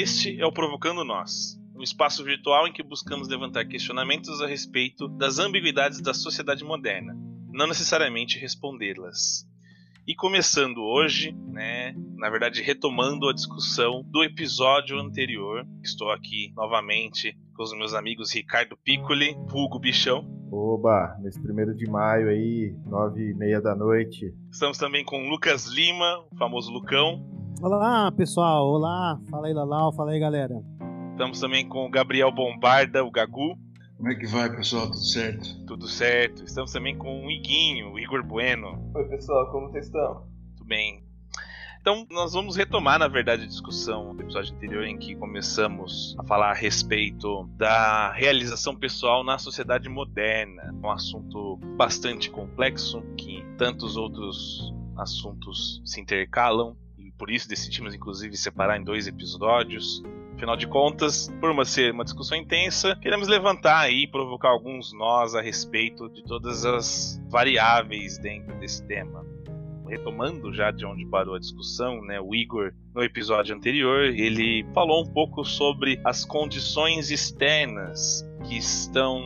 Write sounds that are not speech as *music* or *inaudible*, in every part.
Este é o Provocando Nós, um espaço virtual em que buscamos levantar questionamentos a respeito das ambiguidades da sociedade moderna, não necessariamente respondê-las. E começando hoje, né, na verdade retomando a discussão do episódio anterior, estou aqui novamente com os meus amigos Ricardo Piccoli, Hugo Bichão. Oba, nesse primeiro de maio aí, nove e meia da noite. Estamos também com Lucas Lima, o famoso Lucão. Olá, pessoal. Olá. Fala aí, Lalau. Fala aí, galera. Estamos também com o Gabriel Bombarda, o Gagu. Como é que vai, pessoal? Tudo certo? Tudo certo. Estamos também com o Iguinho, o Igor Bueno. Oi, pessoal. Como vocês estão? Tudo bem. Então, nós vamos retomar, na verdade, a discussão do episódio anterior em que começamos a falar a respeito da realização pessoal na sociedade moderna. Um assunto bastante complexo que tantos outros assuntos se intercalam por isso decidimos, inclusive, separar em dois episódios. Afinal de contas, por uma ser uma discussão intensa, queremos levantar e provocar alguns nós a respeito de todas as variáveis dentro desse tema retomando já de onde parou a discussão, né, o Igor, no episódio anterior, ele falou um pouco sobre as condições externas que estão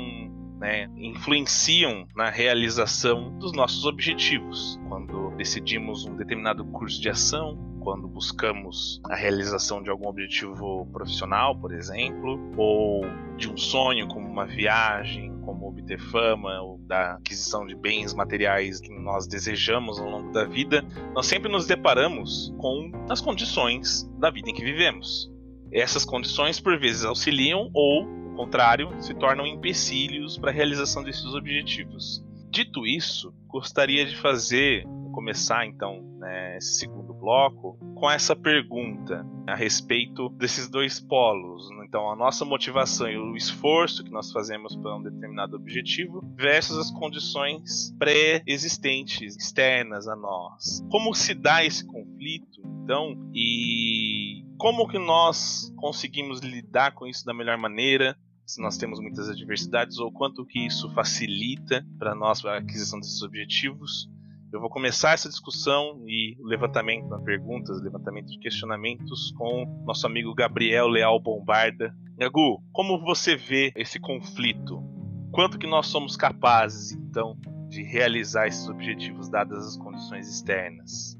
né, influenciam na realização dos nossos objetivos. Quando decidimos um determinado curso de ação, quando buscamos a realização de algum objetivo profissional, por exemplo, ou de um sonho como uma viagem, como obter fama ou da aquisição de bens materiais que nós desejamos ao longo da vida, nós sempre nos deparamos com as condições da vida em que vivemos. Essas condições por vezes auxiliam ou, ao contrário, se tornam empecilhos para a realização desses objetivos. Dito isso, gostaria de fazer, começar então né, esse segundo bloco com essa pergunta a respeito desses dois polos. Então, a nossa motivação e o esforço que nós fazemos para um determinado objetivo versus as condições pré-existentes, externas a nós. Como se dá esse conflito, então, e como que nós conseguimos lidar com isso da melhor maneira? se nós temos muitas adversidades ou quanto que isso facilita para nós a aquisição desses objetivos. Eu vou começar essa discussão e levantamento de perguntas, levantamento de questionamentos com nosso amigo Gabriel Leal Bombarda. Gagu, como você vê esse conflito? Quanto que nós somos capazes, então, de realizar esses objetivos dadas as condições externas?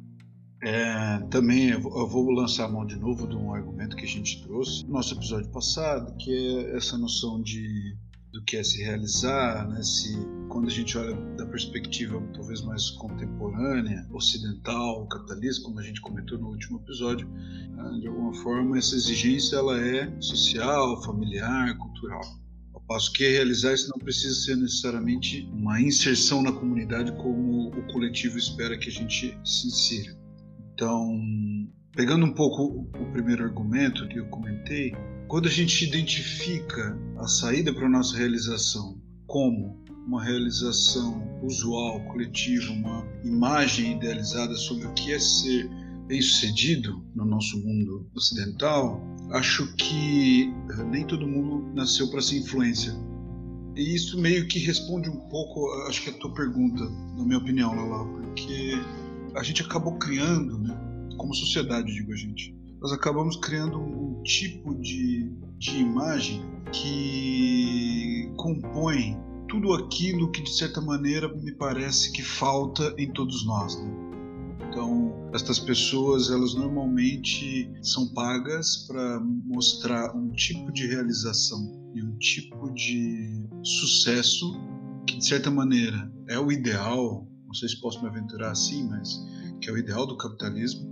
É, também eu vou lançar a mão de novo de um argumento que a gente trouxe no nosso episódio passado, que é essa noção de do que é se realizar, né? Se quando a gente olha da perspectiva talvez mais contemporânea, ocidental, capitalista, como a gente comentou no último episódio, né? de alguma forma essa exigência ela é social, familiar, cultural. Ao passo que realizar isso não precisa ser necessariamente uma inserção na comunidade como o coletivo espera que a gente se insira. Então, pegando um pouco o primeiro argumento que eu comentei, quando a gente identifica a saída para a nossa realização como uma realização usual, coletiva, uma imagem idealizada sobre o que é ser bem-sucedido no nosso mundo ocidental, acho que eh, nem todo mundo nasceu para ser influência. E isso meio que responde um pouco, acho que a tua pergunta, na minha opinião, Lala, porque a gente acabou criando, né, como sociedade, digo a gente, nós acabamos criando um tipo de, de imagem que compõe tudo aquilo que, de certa maneira, me parece que falta em todos nós. Né? Então, estas pessoas, elas normalmente são pagas para mostrar um tipo de realização e um tipo de sucesso que, de certa maneira, é o ideal não sei se posso me aventurar assim, mas que é o ideal do capitalismo,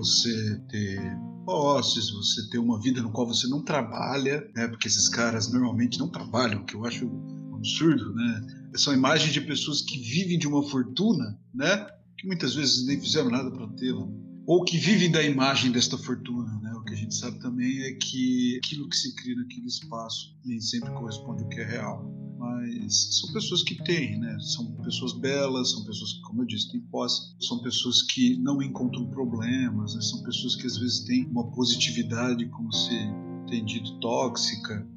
você ter posses, você ter uma vida no qual você não trabalha, né? Porque esses caras normalmente não trabalham, que eu acho um absurdo, né? São imagens de pessoas que vivem de uma fortuna, né? Que muitas vezes nem fizeram nada para tê-la, ou que vivem da imagem desta fortuna, né? O que a gente sabe também é que aquilo que se cria naquele espaço nem sempre corresponde ao que é real mas são pessoas que têm, né? São pessoas belas, são pessoas que, como eu disse, têm posse, são pessoas que não encontram problemas, né? são pessoas que às vezes têm uma positividade, como se tem dito, tóxica,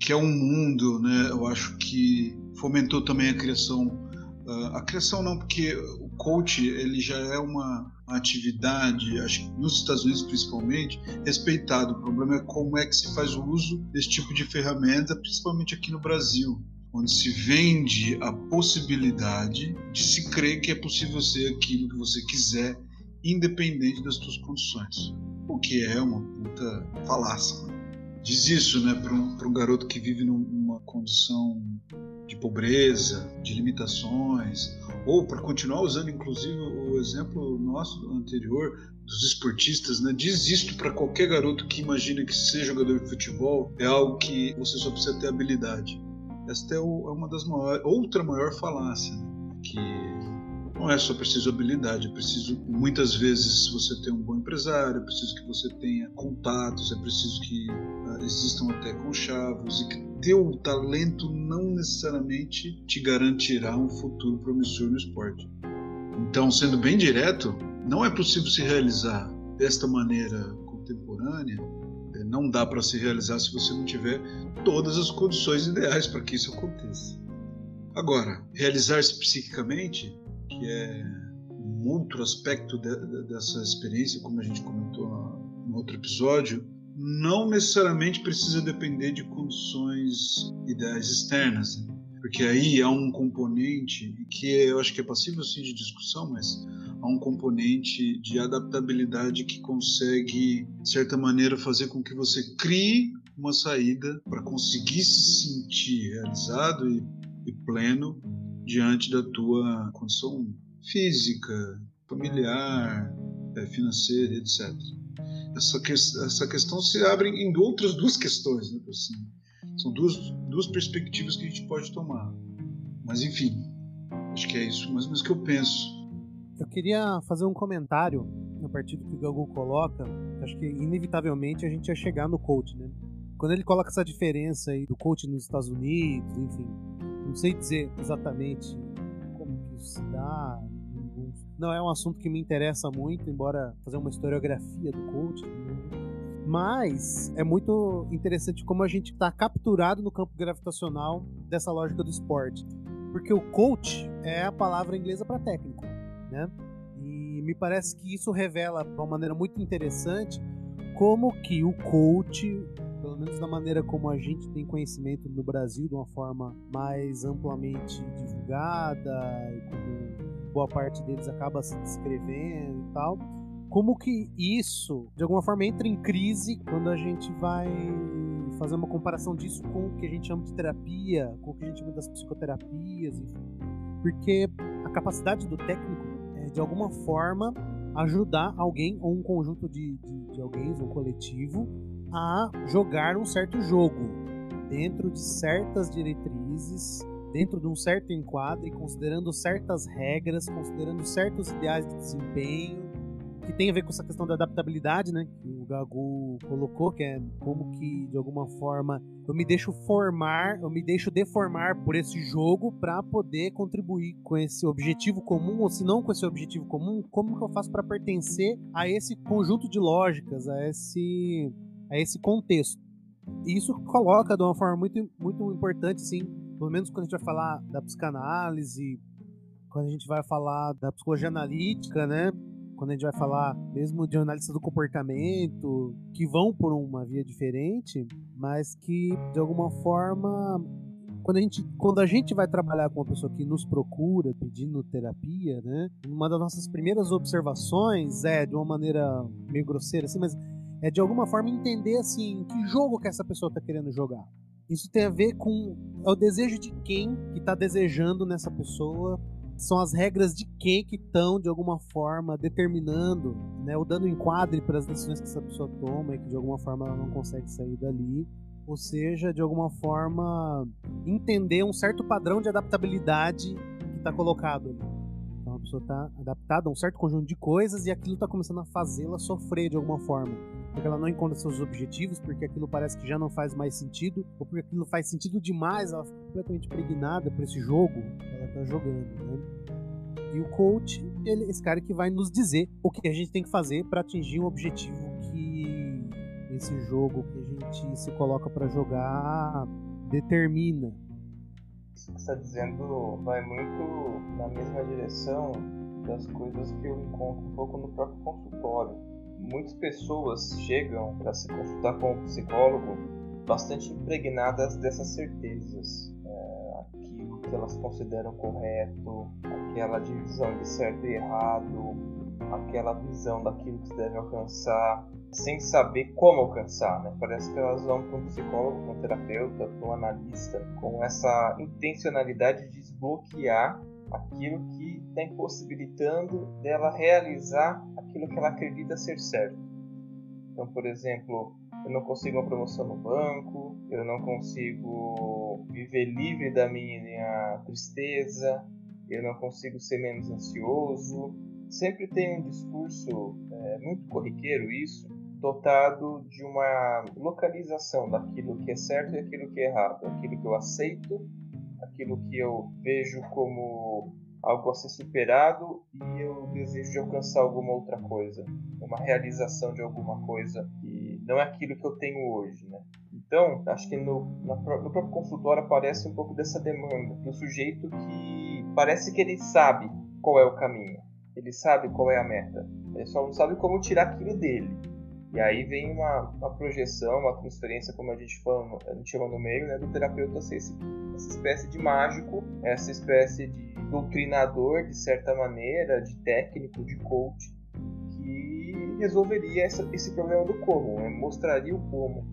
que é um mundo, né? Eu acho que fomentou também a criação, uh, a criação não porque o coach ele já é uma atividade, acho que nos Estados Unidos principalmente, respeitado. O problema é como é que se faz o uso desse tipo de ferramenta, principalmente aqui no Brasil, onde se vende a possibilidade de se crer que é possível ser aquilo que você quiser, independente das suas condições. O que é uma puta falácia. Né? Diz isso né, para um, um garoto que vive numa condição de pobreza, de limitações, ou para continuar usando inclusive o exemplo nosso anterior dos esportistas, né? Diz isto para qualquer garoto que imagina que ser jogador de futebol é algo que você só precisa ter habilidade. Esta é, é uma das maiores, outra maior falácia, né? que não é só preciso habilidade, é preciso muitas vezes você ter um bom empresário, é preciso que você tenha contatos, é preciso que uh, existam até conchavos e que teu talento não necessariamente te garantirá um futuro promissor no esporte. Então, sendo bem direto, não é possível se realizar desta maneira contemporânea. É, não dá para se realizar se você não tiver todas as condições ideais para que isso aconteça. Agora, realizar-se psiquicamente, que é um outro aspecto de, de, dessa experiência, como a gente comentou no outro episódio, não necessariamente precisa depender de condições ideais externas, né? porque aí há um componente que eu acho que é passível sim de discussão, mas há um componente de adaptabilidade que consegue, de certa maneira, fazer com que você crie uma saída para conseguir se sentir realizado e, e pleno diante da tua condição física, familiar, é, financeira, etc essa, que, essa questão se abre em outras duas questões, né, assim. São duas, duas perspectivas que a gente pode tomar. Mas enfim, acho que é isso mais ou menos que eu penso. Eu queria fazer um comentário a partir do que o Gagu coloca. Acho que inevitavelmente a gente ia chegar no coach, né? Quando ele coloca essa diferença aí do coach nos Estados Unidos, enfim, não sei dizer exatamente como que isso se dá, não é um assunto que me interessa muito, embora fazer uma historiografia do coach. Né? Mas é muito interessante como a gente está capturado no campo gravitacional dessa lógica do esporte. Porque o coach é a palavra inglesa para técnico, né? E me parece que isso revela de uma maneira muito interessante como que o coach, pelo menos da maneira como a gente tem conhecimento no Brasil, de uma forma mais amplamente divulgada e como boa parte deles acaba se descrevendo e tal. Como que isso, de alguma forma, entra em crise quando a gente vai fazer uma comparação disso com o que a gente chama de terapia, com o que a gente chama das psicoterapias, enfim. Porque a capacidade do técnico de alguma forma, ajudar alguém ou um conjunto de, de, de alguém, um coletivo, a jogar um certo jogo dentro de certas diretrizes dentro de um certo enquadre, considerando certas regras, considerando certos ideais de desempenho, que tem a ver com essa questão da adaptabilidade, né? Que Gagu colocou, que é como que de alguma forma eu me deixo formar, eu me deixo deformar por esse jogo para poder contribuir com esse objetivo comum, ou se não com esse objetivo comum, como que eu faço para pertencer a esse conjunto de lógicas, a esse a esse contexto. E isso coloca de uma forma muito, muito importante, assim, pelo menos quando a gente vai falar da psicanálise, quando a gente vai falar da psicologia analítica, né? Quando a gente vai falar mesmo de análise do comportamento, que vão por uma via diferente, mas que de alguma forma quando a gente quando a gente vai trabalhar com uma pessoa que nos procura pedindo terapia, né? Uma das nossas primeiras observações é de uma maneira meio grosseira assim, mas é de alguma forma entender assim que jogo que essa pessoa está querendo jogar. Isso tem a ver com é o desejo de quem que está desejando nessa pessoa. São as regras de quem que estão, de alguma forma, determinando, né, ou dando enquadre para as decisões que essa pessoa toma e que de alguma forma ela não consegue sair dali. Ou seja, de alguma forma, entender um certo padrão de adaptabilidade que está colocado ali. A pessoa está adaptada a um certo conjunto de coisas e aquilo está começando a fazê-la sofrer de alguma forma porque ela não encontra seus objetivos, porque aquilo parece que já não faz mais sentido, ou porque aquilo faz sentido demais, ela fica completamente pregnada por esse jogo que ela tá jogando, né? E o coach, ele esse cara que vai nos dizer o que a gente tem que fazer para atingir um objetivo que esse jogo que a gente se coloca para jogar determina. Isso que está dizendo vai muito na mesma direção das coisas que eu encontro um pouco no próprio consultório. Muitas pessoas chegam para se consultar com o psicólogo bastante impregnadas dessas certezas. É, aquilo que elas consideram correto, aquela divisão de certo e errado, aquela visão daquilo que se deve alcançar, sem saber como alcançar, né? Parece que elas vão para um psicólogo, para um terapeuta, para um analista, com essa intencionalidade de desbloquear aquilo que está impossibilitando dela realizar aquilo que ela acredita ser certo. Então, por exemplo, eu não consigo uma promoção no banco, eu não consigo viver livre da minha tristeza, eu não consigo ser menos ansioso. Sempre tem um discurso é, muito corriqueiro isso, dotado de uma localização daquilo que é certo e aquilo que é errado, aquilo que eu aceito, aquilo que eu vejo como algo a ser superado e eu desejo de alcançar alguma outra coisa, uma realização de alguma coisa que não é aquilo que eu tenho hoje, né? Então, acho que no, na, no próprio consultório aparece um pouco dessa demanda do sujeito que parece que ele sabe qual é o caminho, ele sabe qual é a meta, ele só não sabe como tirar aquilo dele. E aí vem uma, uma projeção, uma transferência, como a gente, fala, a gente chama no meio, né, do terapeuta ser esse, essa espécie de mágico, essa espécie de doutrinador, de certa maneira, de técnico, de coach, que resolveria essa, esse problema do como, né, mostraria o como.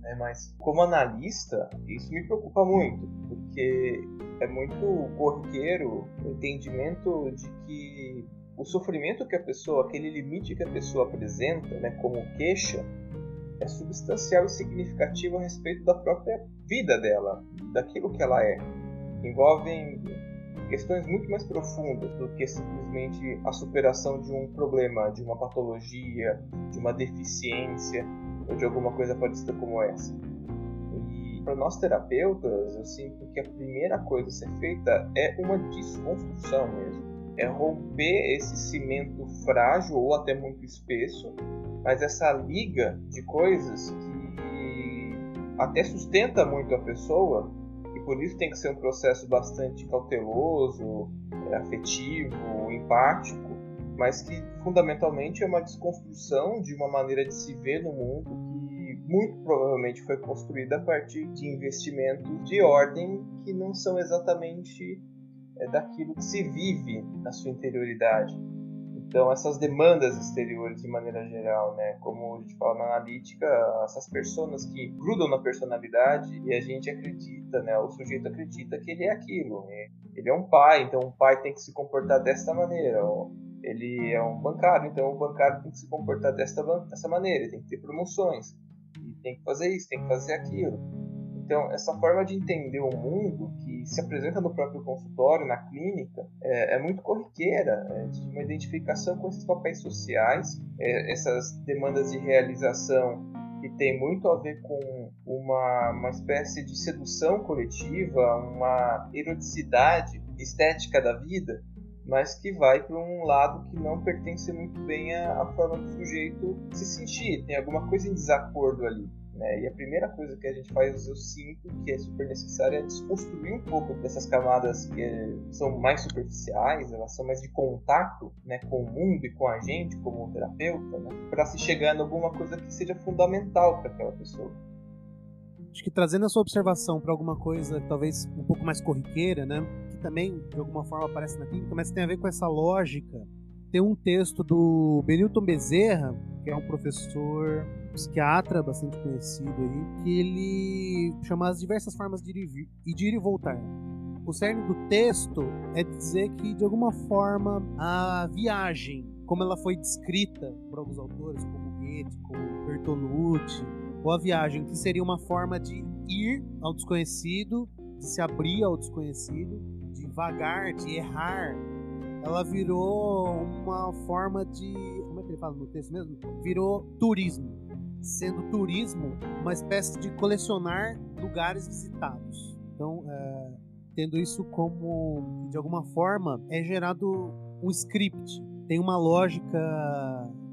Né, mas como analista, isso me preocupa muito, porque é muito corriqueiro o entendimento de que o sofrimento que a pessoa, aquele limite que a pessoa apresenta, né, como queixa, é substancial e significativo a respeito da própria vida dela, daquilo que ela é. Envolvem questões muito mais profundas do que simplesmente a superação de um problema, de uma patologia, de uma deficiência ou de alguma coisa parecida como essa. E para nós terapeutas, eu sinto que a primeira coisa a ser feita é uma desconstrução mesmo é romper esse cimento frágil ou até muito espesso, mas essa liga de coisas que até sustenta muito a pessoa e por isso tem que ser um processo bastante cauteloso, é, afetivo, empático, mas que fundamentalmente é uma desconstrução de uma maneira de se ver no mundo que muito provavelmente foi construída a partir de investimentos de ordem que não são exatamente é daquilo que se vive na sua interioridade. Então, essas demandas exteriores, de maneira geral, né? Como a gente fala na analítica, essas pessoas que grudam na personalidade e a gente acredita, né? O sujeito acredita que ele é aquilo. Né? Ele é um pai, então um pai tem que se comportar desta maneira. Ele é um bancário, então o bancário tem que se comportar desta, dessa maneira. Ele tem que ter promoções. Tem que fazer isso, tem que fazer aquilo. Então, essa forma de entender o mundo que se apresenta no próprio consultório, na clínica, é, é muito corriqueira, é, de uma identificação com esses papéis sociais, é, essas demandas de realização que tem muito a ver com uma, uma espécie de sedução coletiva, uma eroticidade estética da vida, mas que vai para um lado que não pertence muito bem à, à forma do sujeito se sentir. Tem alguma coisa em desacordo ali. Né? E a primeira coisa que a gente faz, eu sinto que é super necessária, é desconstruir um pouco dessas camadas que são mais superficiais, elas são mais de contato né, com o mundo e com a gente, como terapeuta, né, para se chegar em alguma coisa que seja fundamental para aquela pessoa. Acho que trazendo a sua observação para alguma coisa talvez um pouco mais corriqueira, né? Que também de alguma forma aparece na clínica, mas tem a ver com essa lógica. Tem um texto do Benilton Bezerra, que é um professor psiquiatra bastante conhecido aí, que ele chama as diversas formas de ir e, de ir e voltar. O cerne do texto é dizer que, de alguma forma, a viagem, como ela foi descrita por alguns autores, como Goethe, como Bertolucci, ou a viagem que seria uma forma de ir ao desconhecido, de se abrir ao desconhecido, de vagar, de errar, ela virou uma forma de. Como é que ele fala no texto mesmo? Virou turismo sendo turismo uma espécie de colecionar lugares visitados. Então, é, tendo isso como, de alguma forma, é gerado um script. Tem uma lógica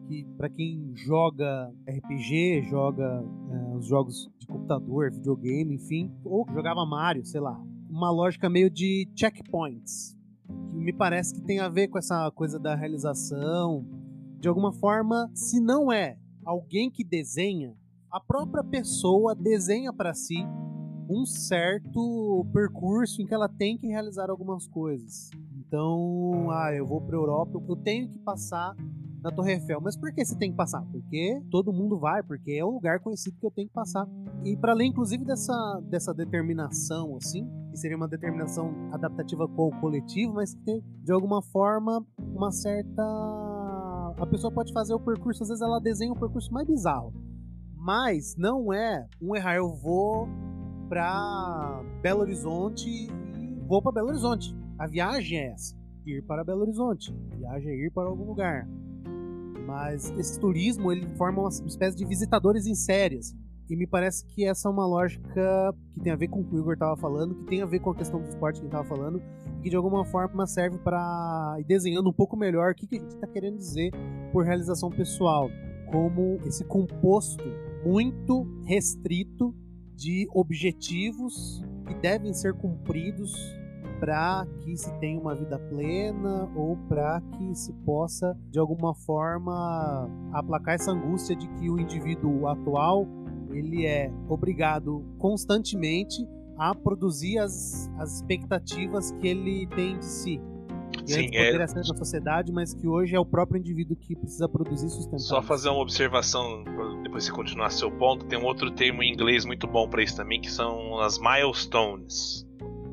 que, para quem joga RPG, joga é, os jogos de computador, videogame, enfim, ou jogava Mario, sei lá, uma lógica meio de checkpoints. que me parece que tem a ver com essa coisa da realização. De alguma forma, se não é alguém que desenha, a própria pessoa desenha para si um certo percurso em que ela tem que realizar algumas coisas. Então, ah, eu vou para Europa, eu tenho que passar na Torre Eiffel. Mas por que você tem que passar? Porque todo mundo vai, porque é um lugar conhecido que eu tenho que passar. E para além, inclusive, dessa, dessa determinação, assim, que seria uma determinação adaptativa com o coletivo, mas que tem, de alguma forma, uma certa. A pessoa pode fazer o percurso, às vezes ela desenha um percurso mais bizarro. Mas não é um errar, eu vou para Belo Horizonte e vou para Belo Horizonte. A viagem é essa, ir para Belo Horizonte. A viagem é ir para algum lugar. Mas esse turismo ele forma uma espécie de visitadores em série. Assim. E me parece que essa é uma lógica que tem a ver com o que o Igor estava falando, que tem a ver com a questão do esporte que ele estava falando, e que de alguma forma serve para ir desenhando um pouco melhor o que, que a gente está querendo dizer por realização pessoal. Como esse composto muito restrito de objetivos que devem ser cumpridos para que se tenha uma vida plena ou para que se possa de alguma forma aplacar essa angústia de que o indivíduo atual ele é obrigado constantemente a produzir as, as expectativas que ele tem de si. E Sim, poderia é... ser na sociedade, mas que hoje é o próprio indivíduo que precisa produzir sustentar. Só fazer uma observação, depois de continuar seu ponto, tem um outro termo em inglês muito bom para isso também, que são as milestones.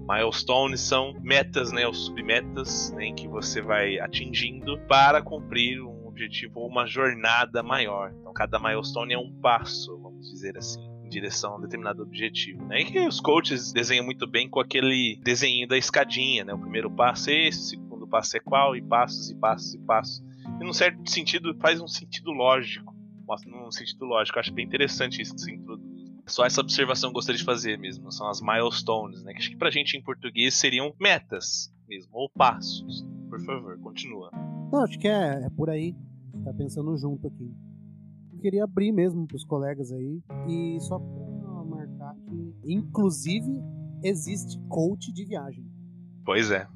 Milestones são metas, né, ou submetas, né, que você vai atingindo para cumprir um objetivo ou uma jornada maior. Então, cada milestone é um passo, vamos dizer assim em direção a um determinado objetivo, né? E que os coaches desenham muito bem com aquele desenho da escadinha, né? O primeiro passo é esse, o segundo passo é qual, e passos e passos e passos. E num certo sentido faz um sentido lógico, mostra num sentido lógico. Eu acho bem interessante isso que se introduz. Só essa observação eu gostaria de fazer mesmo. São as milestones, né? Que acho que pra gente em português seriam metas mesmo, ou passos. Por favor, continua. Não, acho que é, é por aí. Tá pensando junto aqui. Eu queria abrir mesmo pros colegas aí. E só pra marcar que, inclusive, existe coach de viagem. Pois é.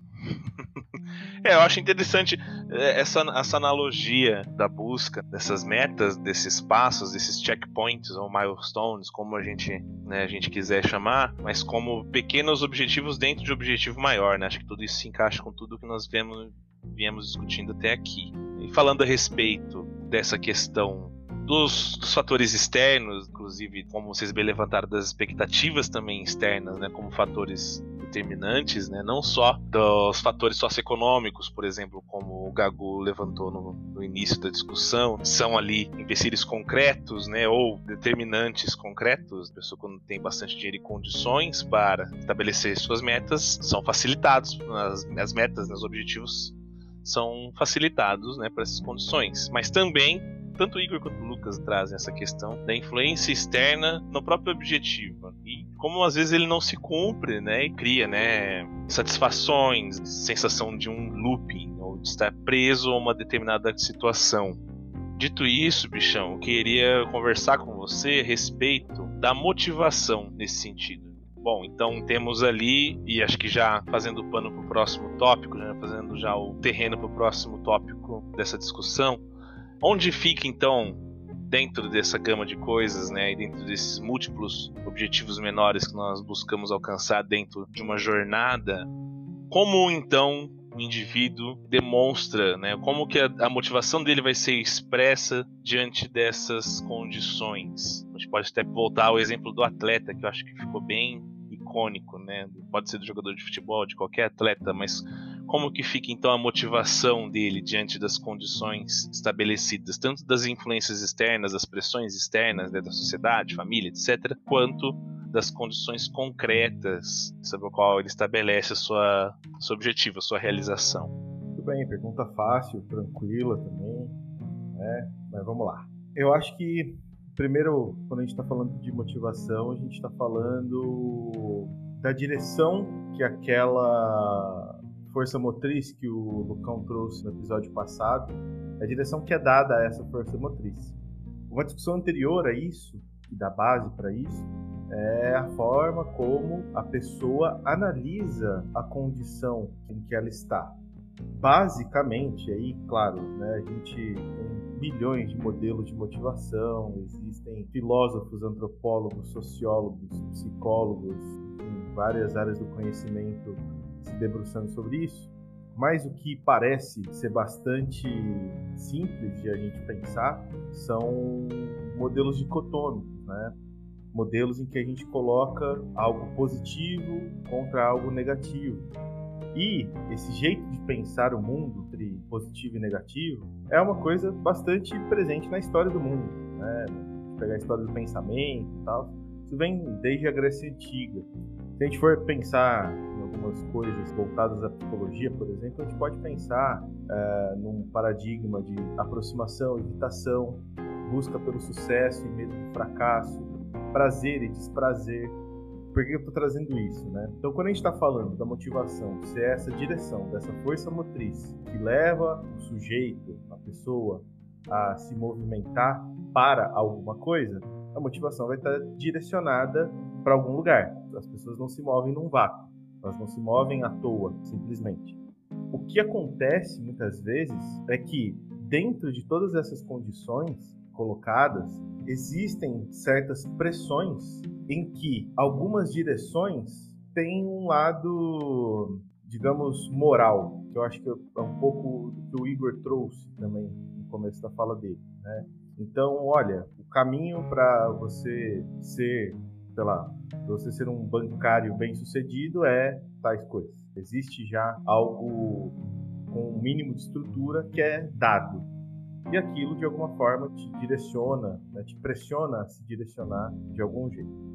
*laughs* é, eu acho interessante essa, essa analogia da busca dessas metas, desses passos, desses checkpoints ou milestones, como a gente, né, a gente quiser chamar, mas como pequenos objetivos dentro de um objetivo maior, né? Acho que tudo isso se encaixa com tudo que nós viemos, viemos discutindo até aqui. Falando a respeito dessa questão dos, dos, fatores externos, inclusive, como vocês bem levantaram, das expectativas também externas, né, como fatores determinantes, né, não só dos fatores socioeconômicos, por exemplo, como o Gago levantou no, no início da discussão, são ali empecilhos concretos, né, ou determinantes concretos. A pessoa quando tem bastante dinheiro e condições para estabelecer suas metas, são facilitados as, as metas, né, os objetivos são facilitados, né, para essas condições. Mas também tanto o Igor quanto o Lucas trazem essa questão da influência externa no próprio objetivo. E como às vezes ele não se cumpre, né? E cria, né? Satisfações, sensação de um looping, ou de estar preso a uma determinada situação. Dito isso, bichão, eu queria conversar com você a respeito da motivação nesse sentido. Bom, então temos ali, e acho que já fazendo o pano para o próximo tópico, já fazendo já o terreno para o próximo tópico dessa discussão, Onde fica então dentro dessa gama de coisas, né, e dentro desses múltiplos objetivos menores que nós buscamos alcançar dentro de uma jornada, como então o indivíduo demonstra, né, como que a, a motivação dele vai ser expressa diante dessas condições. A gente pode até voltar ao exemplo do atleta, que eu acho que ficou bem icônico, né? Pode ser do jogador de futebol, de qualquer atleta, mas como que fica então a motivação dele diante das condições estabelecidas, tanto das influências externas, das pressões externas né, da sociedade, família, etc., quanto das condições concretas sobre o qual ele estabelece a sua, seu objetivo, a sua realização. Muito bem, pergunta fácil, tranquila também, né? Mas vamos lá. Eu acho que primeiro, quando a gente está falando de motivação, a gente está falando da direção que aquela força motriz que o Lucão trouxe no episódio passado, a direção que é dada a essa força motriz. Uma discussão anterior a isso, e da base para isso, é a forma como a pessoa analisa a condição em que ela está. Basicamente, aí, claro, né, a gente tem milhões de modelos de motivação, existem filósofos, antropólogos, sociólogos, psicólogos, em várias áreas do conhecimento se debruçando sobre isso. Mas o que parece ser bastante simples de a gente pensar são modelos dicotômicos, né? modelos em que a gente coloca algo positivo contra algo negativo. E esse jeito de pensar o mundo entre positivo e negativo é uma coisa bastante presente na história do mundo. Né? Pegar a história do pensamento e tal, isso vem desde a Grécia Antiga. Se a gente for pensar em algumas coisas voltadas à psicologia, por exemplo, a gente pode pensar é, num paradigma de aproximação, evitação, busca pelo sucesso e medo do fracasso, prazer e desprazer. Por que eu estou trazendo isso, né? Então, quando a gente está falando da motivação ser essa direção, dessa força motriz que leva o sujeito, a pessoa, a se movimentar para alguma coisa, a motivação vai estar direcionada para algum lugar. As pessoas não se movem num vácuo, elas não se movem à toa, simplesmente. O que acontece muitas vezes é que, dentro de todas essas condições colocadas, existem certas pressões em que algumas direções têm um lado, digamos, moral, que eu acho que é um pouco do que o Igor trouxe também no começo da fala dele, né? Então, olha, o caminho para você ser, sei lá, você ser um bancário bem-sucedido é tais coisas. Existe já algo com um mínimo de estrutura que é dado e aquilo de alguma forma te direciona, né, te pressiona a se direcionar de algum jeito.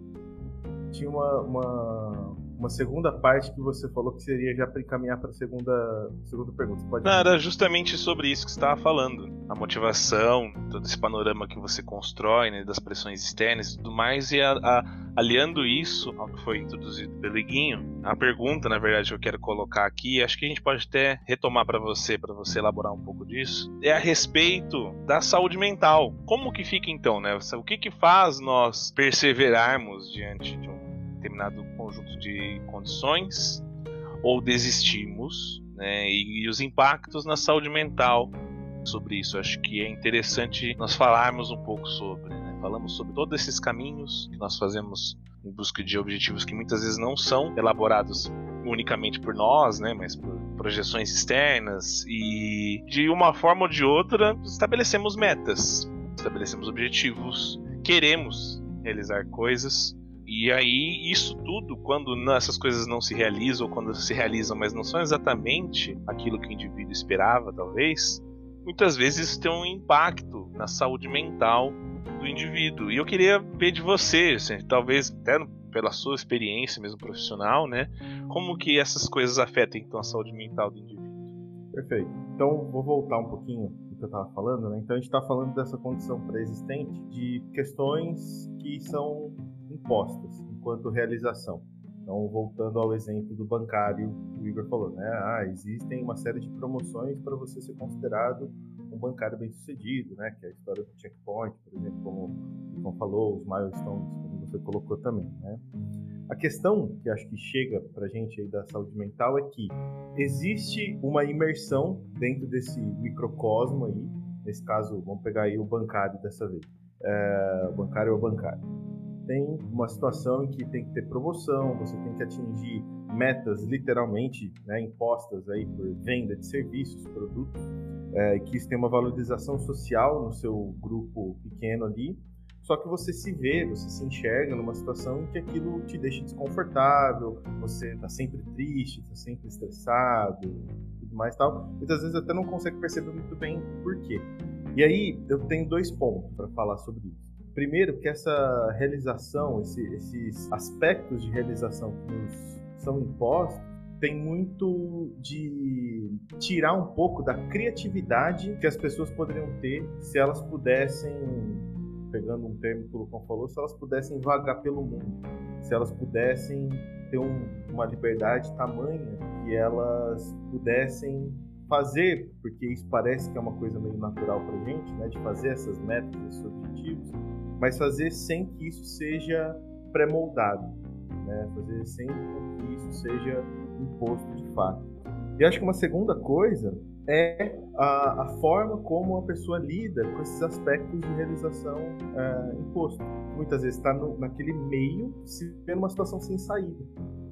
Tinha uma, uma, uma, segunda parte que você falou que seria já para encaminhar para a segunda, segunda pergunta. Você pode Não, era justamente sobre isso que você estava falando. A motivação, todo esse panorama que você constrói, né, das pressões externas e tudo mais, e a, a aliando isso ao que foi introduzido pelo Iguinho, a pergunta, na verdade, que eu quero colocar aqui, acho que a gente pode até retomar para você, para você elaborar um pouco disso, é a respeito da saúde mental. Como que fica então, né? O que que faz nós perseverarmos diante de um determinado conjunto de condições ou desistimos, né? E, e os impactos na saúde mental sobre isso. Acho que é interessante nós falarmos um pouco sobre. Né? Falamos sobre todos esses caminhos que nós fazemos em busca de objetivos que muitas vezes não são elaborados unicamente por nós, né, mas por projeções externas e de uma forma ou de outra estabelecemos metas, estabelecemos objetivos, queremos realizar coisas e aí isso tudo quando essas coisas não se realizam ou quando se realizam, mas não são exatamente aquilo que o indivíduo esperava, talvez, muitas vezes isso tem um impacto na saúde mental do indivíduo. E eu queria ver de você, assim, talvez até pela sua experiência mesmo profissional, né, como que essas coisas afetam então a saúde mental do indivíduo. Perfeito. Então vou voltar um pouquinho do que eu estava falando, né? Então a gente está falando dessa condição pré-existente de questões que são impostas enquanto realização. Então, voltando ao exemplo do bancário que o Igor falou, né? Ah, existem uma série de promoções para você ser considerado um bancário bem-sucedido, né? Que é a história do checkpoint, por exemplo, como o Ivan falou, os milestones, como você colocou também, né? A questão que acho que chega para a gente aí da saúde mental é que existe uma imersão dentro desse microcosmo aí, nesse caso, vamos pegar aí o bancário dessa vez, é, o bancário é o bancário tem uma situação em que tem que ter promoção, você tem que atingir metas literalmente né, impostas aí por venda de serviços, produtos, é, que isso tem uma valorização social no seu grupo pequeno ali. Só que você se vê, você se enxerga numa situação em que aquilo te deixa desconfortável, você está sempre triste, está sempre estressado, tudo mais tal. Muitas vezes até não consegue perceber muito bem por quê. E aí eu tenho dois pontos para falar sobre isso. Primeiro, que essa realização, esse, esses aspectos de realização que nos são impostos, tem muito de tirar um pouco da criatividade que as pessoas poderiam ter se elas pudessem, pegando um termo que o Lucão falou, se elas pudessem vagar pelo mundo, se elas pudessem ter um, uma liberdade tamanha que elas pudessem fazer, porque isso parece que é uma coisa meio natural para gente, né, de fazer essas metas, esses objetivos, mas fazer sem que isso seja pré-moldado, né? fazer com que isso seja imposto de fato. E acho que uma segunda coisa é a, a, forma como a pessoa lida com esses aspectos de realização é, imposto. Muitas vezes está naquele meio, se vê numa situação sem saída.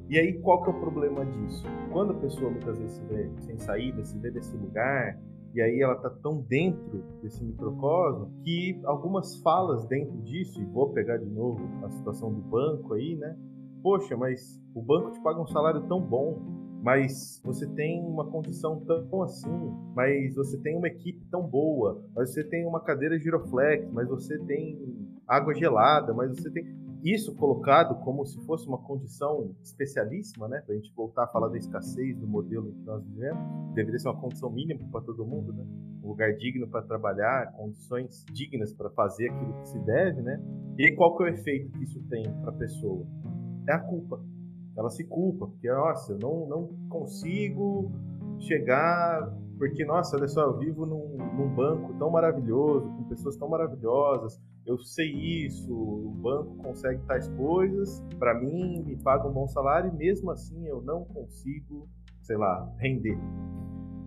E aí, qual que é o problema disso? Quando a pessoa muitas vezes se vê sem saída, se vê desse lugar, e aí ela está tão dentro desse microcosmo que algumas falas dentro disso, e vou pegar de novo a situação do banco aí, né? Poxa, mas o banco te paga um salário tão bom, mas você tem uma condição tão assim, mas você tem uma equipe tão boa, mas você tem uma cadeira giroflex, mas você tem água gelada, mas você tem isso colocado como se fosse uma condição especialíssima, né? Para a gente voltar a falar da escassez do modelo que nós vivemos, deveria ser uma condição mínima para todo mundo, né? Um lugar digno para trabalhar, condições dignas para fazer aquilo que se deve, né? E qual que é o efeito que isso tem para a pessoa? É a culpa. Ela se culpa, porque, nossa, eu não, não consigo chegar porque, nossa, olha só, eu vivo num, num, banco tão maravilhoso, com pessoas tão maravilhosas, eu sei isso, o banco consegue tais coisas, para mim, me paga um bom salário e mesmo assim eu não consigo, sei lá, render.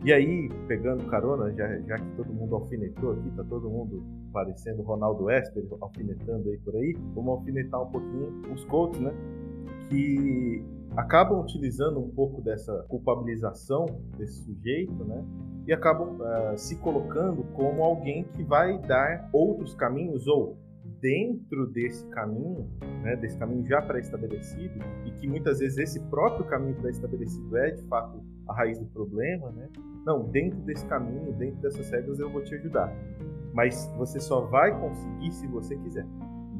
E aí, pegando carona, já, já que todo mundo alfinetou aqui, tá todo mundo parecendo Ronaldo Esper, alfinetando aí por aí, vamos alfinetar um pouquinho os coaches, né? Que acabam utilizando um pouco dessa culpabilização desse sujeito, né? E acabam uh, se colocando como alguém que vai dar outros caminhos ou dentro desse caminho, né, desse caminho já pré-estabelecido, e que muitas vezes esse próprio caminho pré-estabelecido é de fato a raiz do problema, né? Não, dentro desse caminho, dentro dessas regras eu vou te ajudar. Mas você só vai conseguir se você quiser.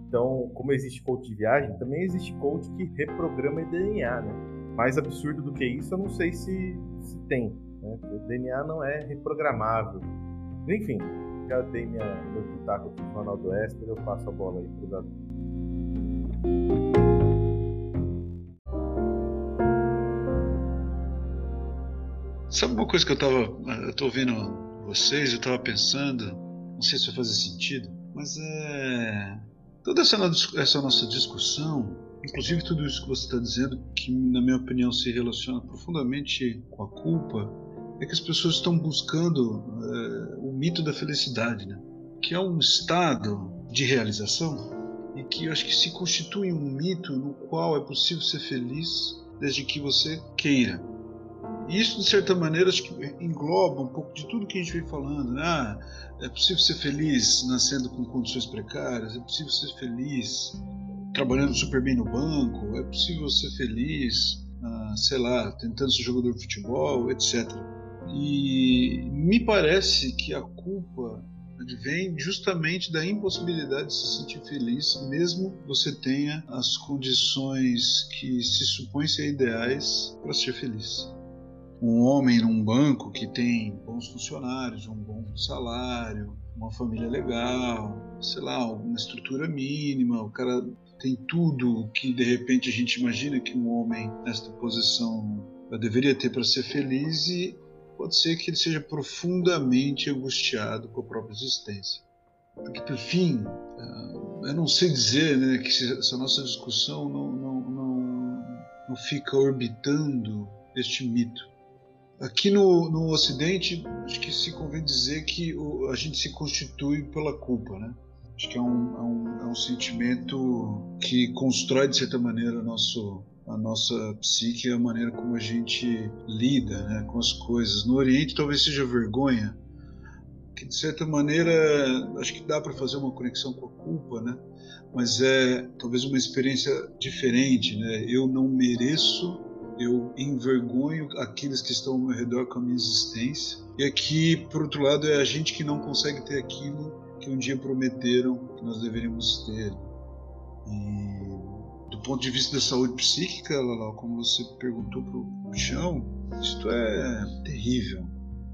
Então, como existe coach de viagem, também existe coach que reprograma DNA, né? Mais absurdo do que isso, eu não sei se, se tem. Né? O DNA não é reprogramável. Enfim, já dei minha, meu pitaco aqui no Ronaldo Esper, eu passo a bola aí pro Gabi. Sabe uma coisa que eu tava. Eu ouvindo vocês, eu tava pensando, não sei se vai fazer sentido, mas é Toda essa, essa nossa discussão, inclusive tudo isso que você está dizendo, que na minha opinião se relaciona profundamente com a culpa, é que as pessoas estão buscando é, o mito da felicidade, né? que é um estado de realização e que eu acho que se constitui um mito no qual é possível ser feliz desde que você queira. Isso, de certa maneira, acho que engloba um pouco de tudo que a gente vem falando. Né? Ah, é possível ser feliz nascendo com condições precárias, é possível ser feliz trabalhando super bem no banco, é possível ser feliz, ah, sei lá, tentando ser jogador de futebol, etc. E me parece que a culpa advém justamente da impossibilidade de se sentir feliz, mesmo você tenha as condições que se supõem ser ideais para ser feliz um homem num banco que tem bons funcionários, um bom salário, uma família legal, sei lá, uma estrutura mínima, o cara tem tudo que de repente a gente imagina que um homem nesta posição deveria ter para ser feliz e pode ser que ele seja profundamente angustiado com a própria existência. Porque, por fim, ah, eu não sei dizer né, que essa nossa discussão não, não, não, não fica orbitando este mito Aqui no, no Ocidente, acho que se convém dizer que o, a gente se constitui pela culpa, né? Acho que é um, é um, é um sentimento que constrói, de certa maneira, nosso, a nossa psique, a maneira como a gente lida né, com as coisas. No Oriente, talvez seja vergonha, que de certa maneira acho que dá para fazer uma conexão com a culpa, né? Mas é talvez uma experiência diferente, né? Eu não mereço eu envergonho aqueles que estão ao meu redor com a minha existência. E aqui, por outro lado, é a gente que não consegue ter aquilo que um dia prometeram que nós deveríamos ter. E do ponto de vista da saúde psíquica, como você perguntou para o chão, isto é terrível.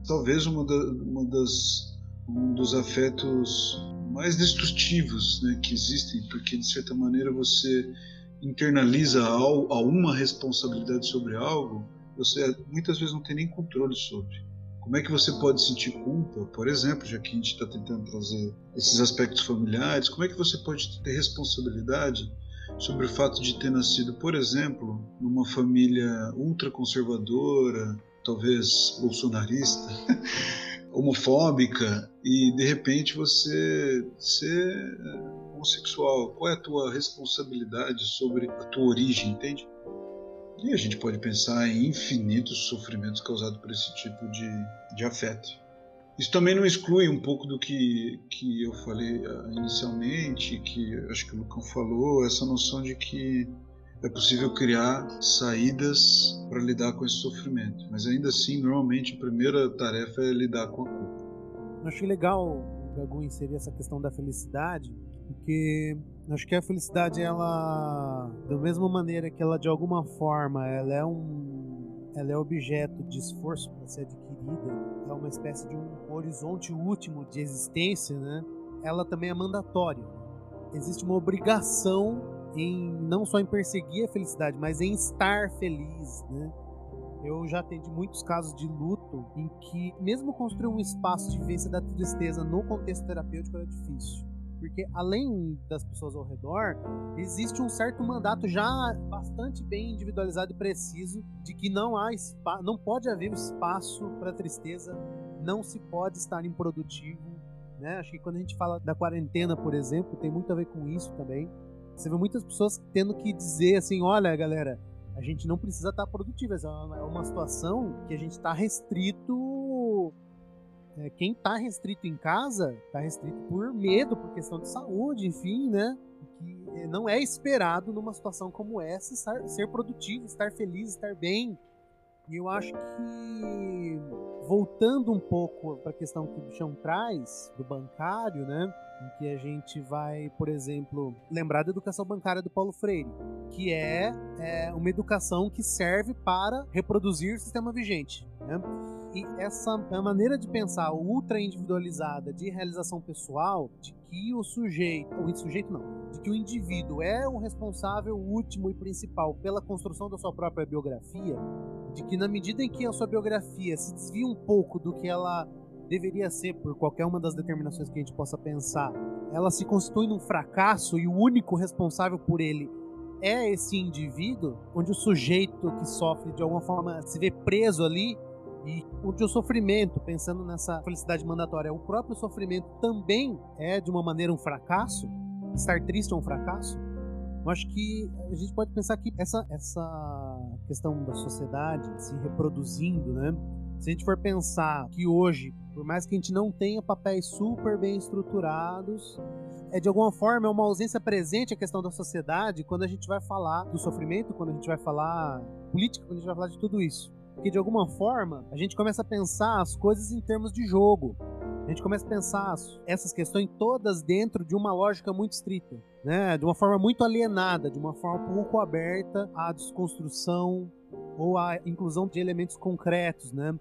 Talvez uma, da, uma das, um dos afetos mais destrutivos né, que existem, porque de certa maneira você internaliza alguma responsabilidade sobre algo, você muitas vezes não tem nem controle sobre. Como é que você pode sentir culpa, por exemplo, já que a gente está tentando trazer esses aspectos familiares, como é que você pode ter responsabilidade sobre o fato de ter nascido, por exemplo, numa família ultraconservadora, talvez bolsonarista, *laughs* homofóbica, e de repente você ser homossexual. Qual é a tua responsabilidade sobre a tua origem, entende? E a gente pode pensar em infinitos sofrimentos causados por esse tipo de, de afeto. Isso também não exclui um pouco do que, que eu falei uh, inicialmente, que acho que o Lucão falou, essa noção de que é possível criar saídas para lidar com esse sofrimento. Mas ainda assim, normalmente a primeira tarefa é lidar com a culpa. Eu achei legal, Gagu, inserir essa questão da felicidade, porque acho que a felicidade, ela, da mesma maneira que ela de alguma forma, ela é um, ela é objeto de esforço para ser adquirida, é uma espécie de um horizonte último de existência, né? Ela também é mandatória. Existe uma obrigação em não só em perseguir a felicidade, mas em estar feliz, né? Eu já atendi muitos casos de luto em que, mesmo construir um espaço de vivência da tristeza no contexto terapêutico era difícil. Porque, além das pessoas ao redor, existe um certo mandato já bastante bem individualizado e preciso de que não há não pode haver espaço para tristeza, não se pode estar improdutivo. Né? Acho que quando a gente fala da quarentena, por exemplo, tem muito a ver com isso também. Você vê muitas pessoas tendo que dizer assim: olha, galera, a gente não precisa estar produtivo. É uma situação que a gente está restrito. É, quem está restrito em casa está restrito por medo, por questão de saúde, enfim, né? Que é, não é esperado numa situação como essa estar, ser produtivo, estar feliz, estar bem. E eu acho que voltando um pouco para a questão que o Bichão traz do bancário, né? Em que a gente vai, por exemplo, lembrar da educação bancária do Paulo Freire, que é, é uma educação que serve para reproduzir o sistema vigente. Né? E essa maneira de pensar ultra individualizada de realização pessoal, de que o sujeito, o sujeito não, de que o indivíduo é o responsável último e principal pela construção da sua própria biografia, de que na medida em que a sua biografia se desvia um pouco do que ela deveria ser por qualquer uma das determinações que a gente possa pensar, ela se constitui num fracasso e o único responsável por ele é esse indivíduo, onde o sujeito que sofre de alguma forma se vê preso ali e onde o sofrimento, pensando nessa felicidade mandatória, o próprio sofrimento também é de uma maneira um fracasso, estar triste é um fracasso. Eu acho que a gente pode pensar que essa, essa questão da sociedade se reproduzindo, né? Se a gente for pensar que hoje, por mais que a gente não tenha papéis super bem estruturados, é de alguma forma é uma ausência presente a questão da sociedade quando a gente vai falar do sofrimento, quando a gente vai falar política, quando a gente vai falar de tudo isso. Porque de alguma forma a gente começa a pensar as coisas em termos de jogo. A gente começa a pensar essas questões todas dentro de uma lógica muito estrita, né? De uma forma muito alienada, de uma forma pouco aberta à desconstrução ou à inclusão de elementos concretos, né?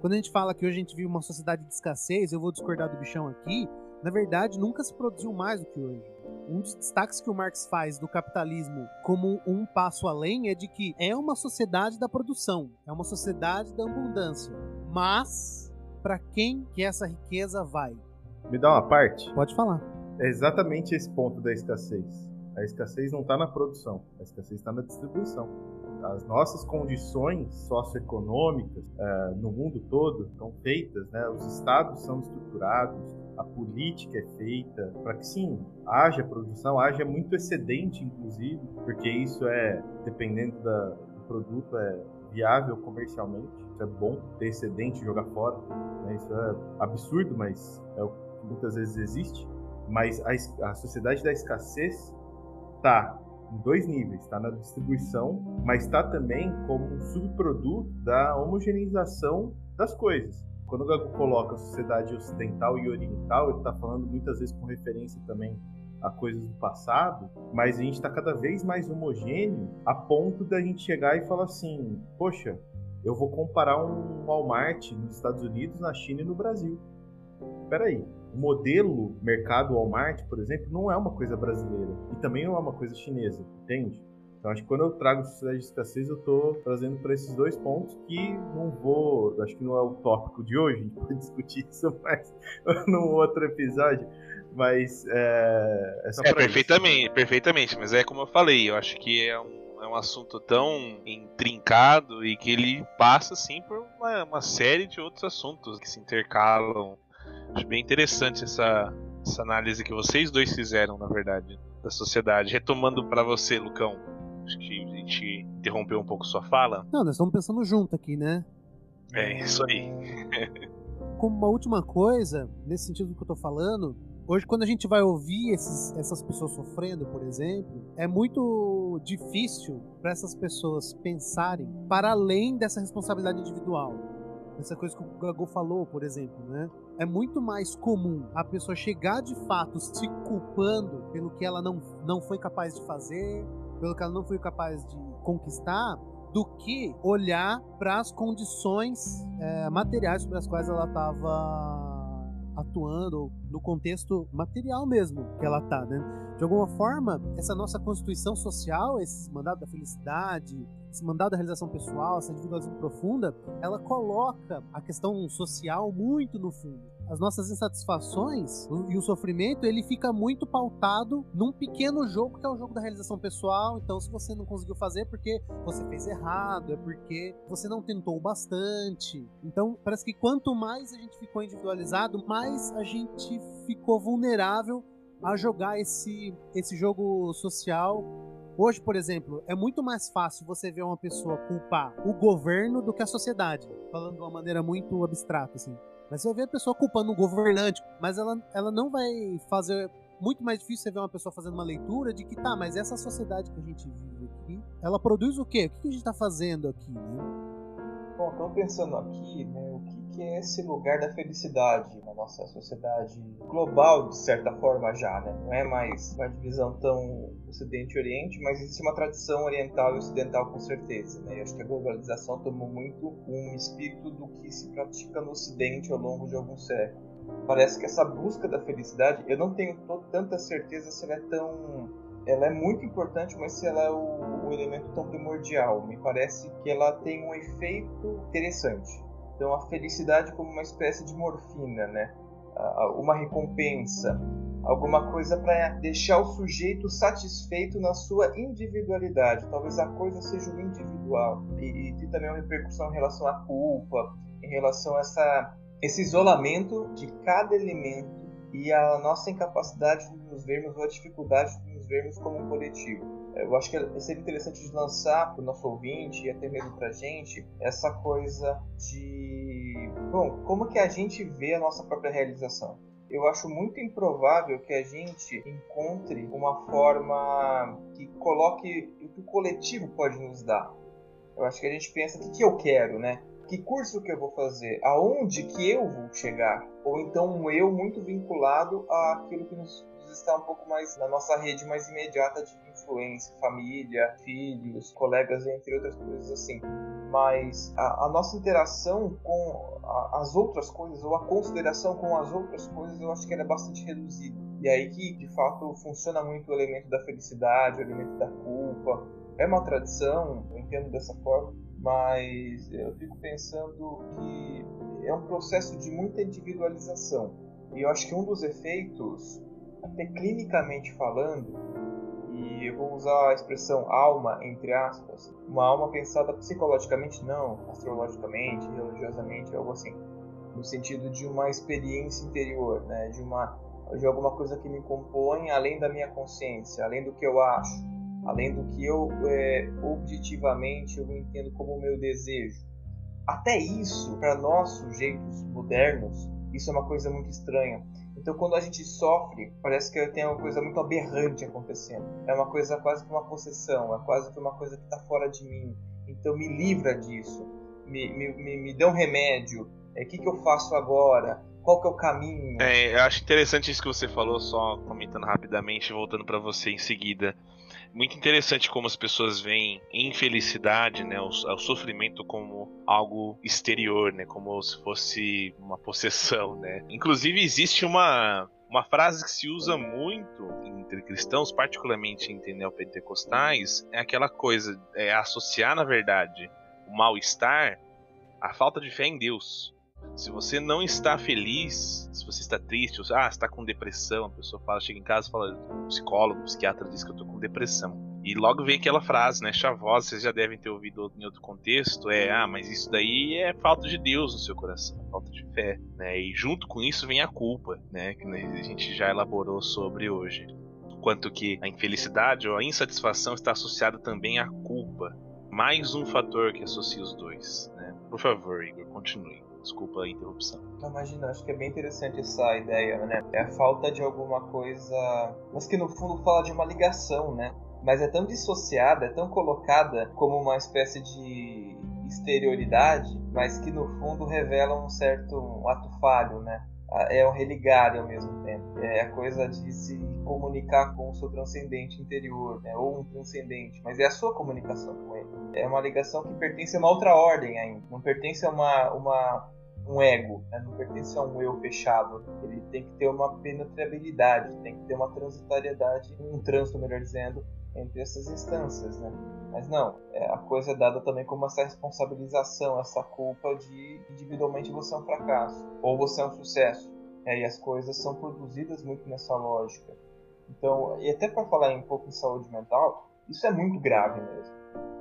Quando a gente fala que hoje a gente vive uma sociedade de escassez, eu vou discordar do bichão aqui, na verdade nunca se produziu mais do que hoje. Um dos destaques que o Marx faz do capitalismo como um passo além é de que é uma sociedade da produção, é uma sociedade da abundância. Mas para quem que essa riqueza vai? Me dá uma parte? Pode falar. É exatamente esse ponto da escassez. A escassez não está na produção, a escassez está na distribuição. As nossas condições socioeconômicas uh, no mundo todo estão feitas, né? os estados são estruturados, a política é feita para que sim, haja produção, haja muito excedente, inclusive, porque isso é, dependendo da, do produto, é viável comercialmente. Isso é bom ter excedente e jogar fora. Né? Isso é absurdo, mas é o que muitas vezes existe. Mas a, a sociedade da escassez está em dois níveis, está na distribuição, mas está também como um subproduto da homogeneização das coisas. Quando o Gago coloca a sociedade ocidental e oriental, ele está falando muitas vezes com referência também a coisas do passado, mas a gente está cada vez mais homogêneo a ponto da gente chegar e falar assim: poxa, eu vou comparar um Walmart nos Estados Unidos, na China e no Brasil. Espera aí, o modelo mercado Walmart, por exemplo, não é uma coisa brasileira e também não é uma coisa chinesa, entende? Então acho que quando eu trago sociedade de escassez, eu estou trazendo para esses dois pontos que não vou, acho que não é o tópico de hoje, a gente *laughs* pode discutir isso mais *laughs* num outro episódio, mas é, é, é perfeitamente, isso. perfeitamente, mas é como eu falei, eu acho que é um é um assunto tão intrincado e que ele passa assim por uma, uma série de outros assuntos que se intercalam. Acho bem interessante essa, essa análise que vocês dois fizeram, na verdade, da sociedade. Retomando para você, Lucão, acho que a gente interrompeu um pouco sua fala. Não, nós estamos pensando junto aqui, né? É, isso aí. *laughs* Como uma última coisa, nesse sentido que eu tô falando, Hoje, quando a gente vai ouvir esses, essas pessoas sofrendo, por exemplo, é muito difícil para essas pessoas pensarem para além dessa responsabilidade individual. Essa coisa que o Gago falou, por exemplo, né? É muito mais comum a pessoa chegar de fato se culpando pelo que ela não, não foi capaz de fazer, pelo que ela não foi capaz de conquistar, do que olhar para as condições é, materiais sobre as quais ela estava atuando no contexto material mesmo que ela tá, né? De alguma forma, essa nossa constituição social, esse mandado da felicidade, esse mandado da realização pessoal, essa individualização profunda, ela coloca a questão social muito no fundo. As nossas insatisfações e o sofrimento, ele fica muito pautado num pequeno jogo que é o jogo da realização pessoal. Então, se você não conseguiu fazer é porque você fez errado, é porque você não tentou bastante. Então, parece que quanto mais a gente ficou individualizado, mais a gente ficou vulnerável a jogar esse, esse jogo social Hoje, por exemplo, é muito mais fácil você ver uma pessoa culpar o governo do que a sociedade, falando de uma maneira muito abstrata, assim. Mas você ver a pessoa culpando um governante, mas ela, ela não vai fazer. Muito mais difícil você ver uma pessoa fazendo uma leitura de que tá, mas essa sociedade que a gente vive aqui, ela produz o quê? O que a gente tá fazendo aqui, né? Bom, estamos pensando aqui, né, o que que é esse lugar da felicidade na nossa sociedade global, de certa forma já, né? Não é mais uma divisão tão Ocidente e Oriente, mas existe uma tradição oriental e ocidental com certeza, né? E acho que a globalização tomou muito um espírito do que se pratica no Ocidente ao longo de alguns séculos. Parece que essa busca da felicidade, eu não tenho tanta certeza se ela é tão ela é muito importante, mas se ela é o, o, elemento tão primordial. Me parece que ela tem um efeito interessante. Então a felicidade como uma espécie de morfina, né? Uma recompensa, alguma coisa para deixar o sujeito satisfeito na sua individualidade. Talvez a coisa seja o individual e, e também uma repercussão em relação à culpa, em relação a essa, esse isolamento de cada elemento e a nossa incapacidade de nos vermos ou a dificuldade de nos vermos como um coletivo. Eu acho que seria interessante de lançar para o nosso ouvinte e até mesmo para a gente essa coisa de. Bom, como que a gente vê a nossa própria realização? Eu acho muito improvável que a gente encontre uma forma que coloque o que o coletivo pode nos dar. Eu acho que a gente pensa o que, que eu quero, né? Que curso que eu vou fazer? Aonde que eu vou chegar? Ou então um eu muito vinculado àquilo que nos está um pouco mais na nossa rede mais imediata de influência, família, filhos, colegas, entre outras coisas assim. Mas a, a nossa interação com a, as outras coisas, ou a consideração com as outras coisas, eu acho que ela é bastante reduzida. E aí que, de fato, funciona muito o elemento da felicidade, o elemento da culpa. É uma tradição, eu entendo dessa forma, mas eu fico pensando que é um processo de muita individualização. E eu acho que um dos efeitos até clinicamente falando, e eu vou usar a expressão alma entre aspas, uma alma pensada psicologicamente, não astrologicamente, religiosamente, algo assim, no sentido de uma experiência interior, né, de uma de alguma coisa que me compõe além da minha consciência, além do que eu acho, além do que eu é, objetivamente eu entendo como o meu desejo. Até isso, para nós sujeitos modernos, isso é uma coisa muito estranha então, quando a gente sofre, parece que tem uma coisa muito aberrante acontecendo. É uma coisa quase que uma possessão, é quase que uma coisa que está fora de mim. Então, me livra disso, me, me, me, me dê um remédio. O é, que, que eu faço agora? Qual que é o caminho? É, eu acho interessante isso que você falou, só comentando rapidamente, voltando para você em seguida muito interessante como as pessoas veem infelicidade, né, o, o, sofrimento como algo exterior, né, como se fosse uma possessão, né. Inclusive existe uma Uma frase que se usa muito entre cristãos, particularmente entre neopentecostais, é aquela coisa, é associar, na verdade, o mal-estar à falta de fé em Deus. Se você não está feliz, se você está triste, ou, ah, está com depressão, a pessoa fala, chega em casa e fala, o psicólogo, o psiquiatra diz que eu estou com depressão. E logo vem aquela frase, né, chavosa, vocês já devem ter ouvido em outro contexto, é, ah, mas isso daí é falta de Deus no seu coração, é falta de fé, né? E junto com isso vem a culpa, né, que a gente já elaborou sobre hoje. Quanto que a infelicidade ou a insatisfação está associada também à culpa. Mais um fator que associa os dois, né? Por favor, Igor, continue. Desculpa a interrupção. Imagina, acho que é bem interessante essa ideia, né? É a falta de alguma coisa, mas que no fundo fala de uma ligação, né? Mas é tão dissociada, é tão colocada como uma espécie de exterioridade, mas que no fundo revela um certo ato falho, né? É um religar ao mesmo tempo. É a coisa de se comunicar com o seu transcendente interior, né? ou um transcendente, mas é a sua comunicação com ele. É uma ligação que pertence a uma outra ordem ainda, não pertence a uma, uma um ego, né? não pertence a um eu fechado. Ele tem que ter uma penetrabilidade, tem que ter uma transitoriedade, um trânsito, melhor dizendo, entre essas instâncias, né? Mas não, é, a coisa é dada também como essa responsabilização, essa culpa de individualmente você é um fracasso ou você é um sucesso. É, e as coisas são produzidas muito nessa lógica. Então, e até para falar um pouco em saúde mental, isso é muito grave mesmo.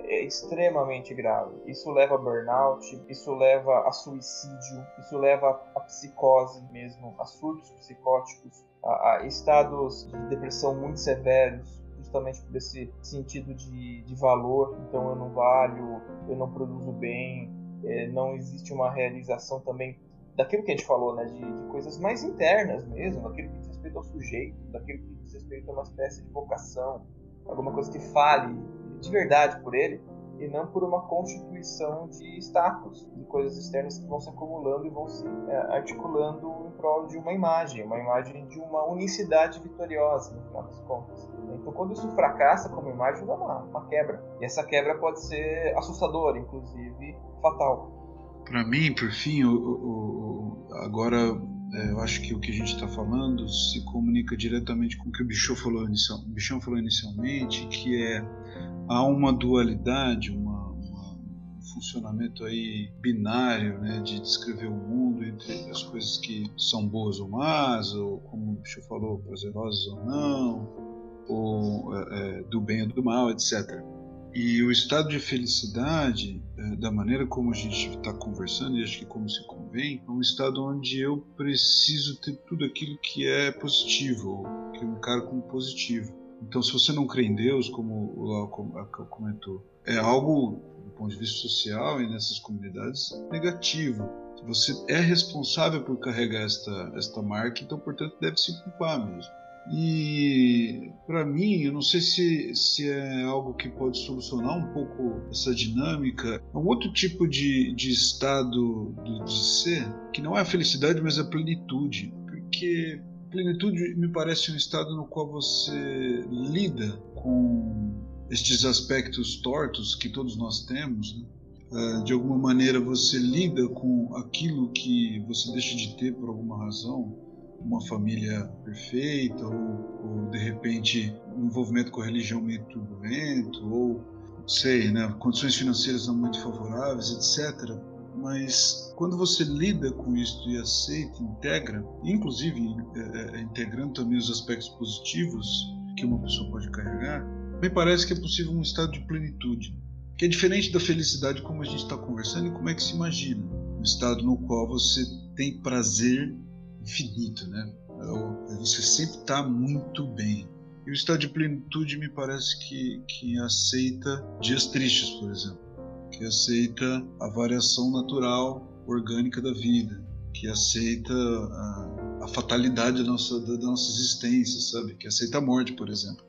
É extremamente grave. Isso leva a burnout, isso leva a suicídio, isso leva a psicose mesmo, a surtos psicóticos, a, a estados de depressão muito severos, justamente por esse sentido de, de valor. Então, eu não valho, eu não produzo bem, é, não existe uma realização também daquilo que a gente falou, né, de, de coisas mais internas mesmo, daquilo que diz respeito ao sujeito, daquilo que diz respeito a uma espécie de vocação, alguma coisa que fale de verdade por ele e não por uma constituição de status, de coisas externas que vão se acumulando e vão se é, articulando em prol de uma imagem, uma imagem de uma unicidade vitoriosa, no final das contas. Então, quando isso fracassa como imagem, dá uma, uma quebra. E essa quebra pode ser assustadora, inclusive fatal. Para mim, por fim, o, o, o agora é, eu acho que o que a gente está falando se comunica diretamente com o que o Bichão falou, inicial, Bichão falou inicialmente, que é há uma dualidade, uma, uma, um funcionamento aí binário, né, de descrever o mundo entre as coisas que são boas ou más, ou como o Bichão falou, prazerosas ou não, ou é, é do bem ou do mal, etc. E o estado de felicidade, é, da maneira como a gente está conversando, e acho que como se convém, é um estado onde eu preciso ter tudo aquilo que é positivo, que eu encaro como positivo. Então, se você não crê em Deus, como o Lau comentou, é algo, do ponto de vista social e nessas comunidades, negativo. Você é responsável por carregar esta, esta marca, então, portanto, deve se culpar mesmo. E para mim, eu não sei se, se é algo que pode solucionar um pouco essa dinâmica. É um outro tipo de, de estado de, ser, que não é a felicidade, mas a plenitude. Porque plenitude me parece um estado no qual você lida com estes aspectos tortos que todos nós temos. Né? Uh, de alguma maneira você lida com aquilo que você deixa de ter por alguma razão uma família perfeita, ou, ou de repente um envolvimento com a religião meio turbulento, ou sei, né, condições financeiras não muito favoráveis, etc. Mas quando você lida com isso e aceita, integra, inclusive é, é, integrando também os aspectos positivos que uma pessoa pode carregar, me parece que é possível um estado de plenitude, que é diferente da felicidade como a gente está conversando e como é que se imagina. Um estado no qual você tem prazer infinito, né? Você sempre está muito bem. E o estado de plenitude me parece que, que aceita dias tristes, por exemplo, que aceita a variação natural, orgânica da vida, que aceita a, a fatalidade da nossa, da, da nossa existência, sabe? Que aceita a morte, por exemplo.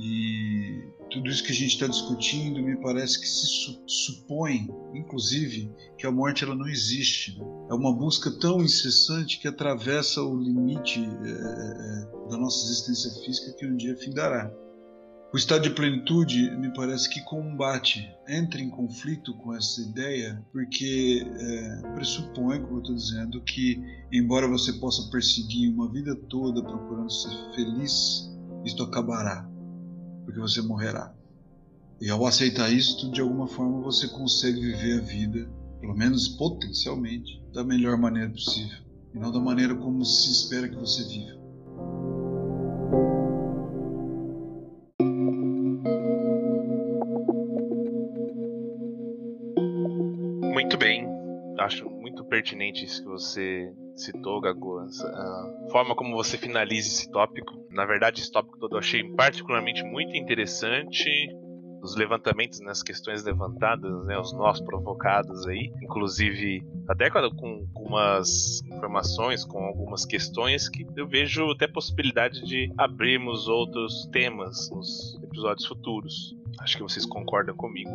E tudo isso que a gente está discutindo me parece que se su supõe, inclusive, que a morte ela não existe. Né? É uma busca tão incessante que atravessa o limite é, é, da nossa existência física que um dia findará. O estado de plenitude me parece que combate, entra em conflito com essa ideia, porque é, pressupõe, como eu estou dizendo, que embora você possa perseguir uma vida toda procurando ser feliz, isto acabará, porque você morrerá. E ao aceitar isso, de alguma forma você consegue viver a vida, pelo menos potencialmente, da melhor maneira possível, e não da maneira como se espera que você viva. acho muito pertinente isso que você citou, Gago. A forma como você finaliza esse tópico. Na verdade, esse tópico todo eu achei particularmente muito interessante. Os levantamentos nas questões levantadas, né, os nós provocados aí, inclusive até com algumas informações, com algumas questões que eu vejo até possibilidade de abrirmos outros temas nos episódios futuros. Acho que vocês concordam comigo.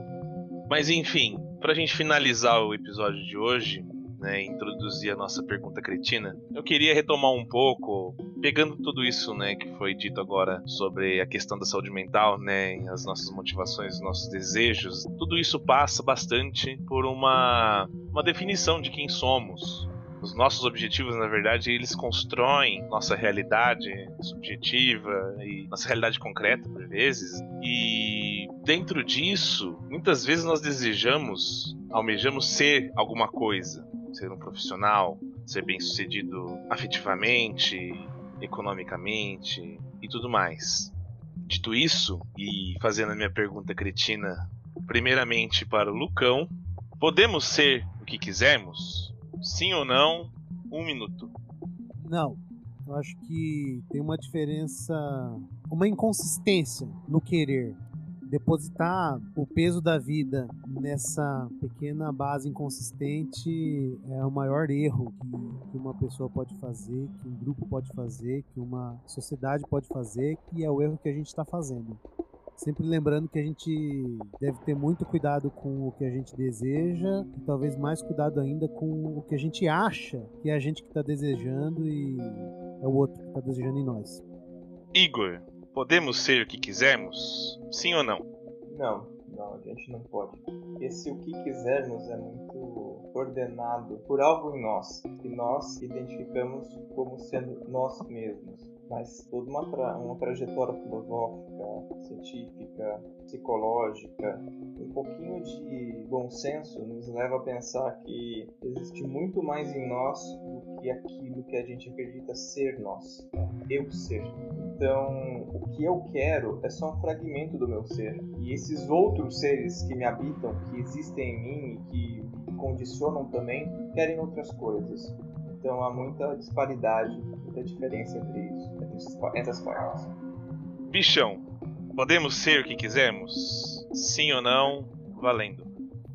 Mas enfim, para a gente finalizar o episódio de hoje, né, introduzir a nossa pergunta cretina, eu queria retomar um pouco, pegando tudo isso, né, que foi dito agora sobre a questão da saúde mental, né, as nossas motivações, os nossos desejos, tudo isso passa bastante por uma uma definição de quem somos, os nossos objetivos, na verdade, eles constroem nossa realidade subjetiva e nossa realidade concreta, por vezes. E dentro disso, muitas vezes nós desejamos, almejamos ser alguma coisa, ser um profissional, ser bem-sucedido afetivamente, economicamente e tudo mais. Dito isso, e fazendo a minha pergunta cretina, primeiramente para o Lucão, podemos ser o que quisermos? Sim ou não? Um minuto. Não. Eu acho que tem uma diferença, uma inconsistência no querer. Depositar o peso da vida nessa pequena base inconsistente é o maior erro que, que uma pessoa pode fazer, que um grupo pode fazer, que uma sociedade pode fazer, e é o erro que a gente está fazendo. Sempre lembrando que a gente deve ter muito cuidado com o que a gente deseja e talvez mais cuidado ainda com o que a gente acha que é a gente que está desejando e é o outro que está desejando em nós. Igor, podemos ser o que quisermos? Sim ou não? Não, não, a gente não pode. Esse o que quisermos é muito ordenado por algo em nós, que nós identificamos como sendo nós mesmos mas toda uma, tra uma trajetória filosófica, científica, psicológica, um pouquinho de bom senso nos leva a pensar que existe muito mais em nós do que aquilo que a gente acredita ser nós, eu ser. Então, o que eu quero é só um fragmento do meu ser. E esses outros seres que me habitam, que existem em mim e que condicionam também, querem outras coisas. Então há muita disparidade, muita diferença entre isso, entre as partes. Bichão, podemos ser o que quisermos? Sim ou não? Valendo.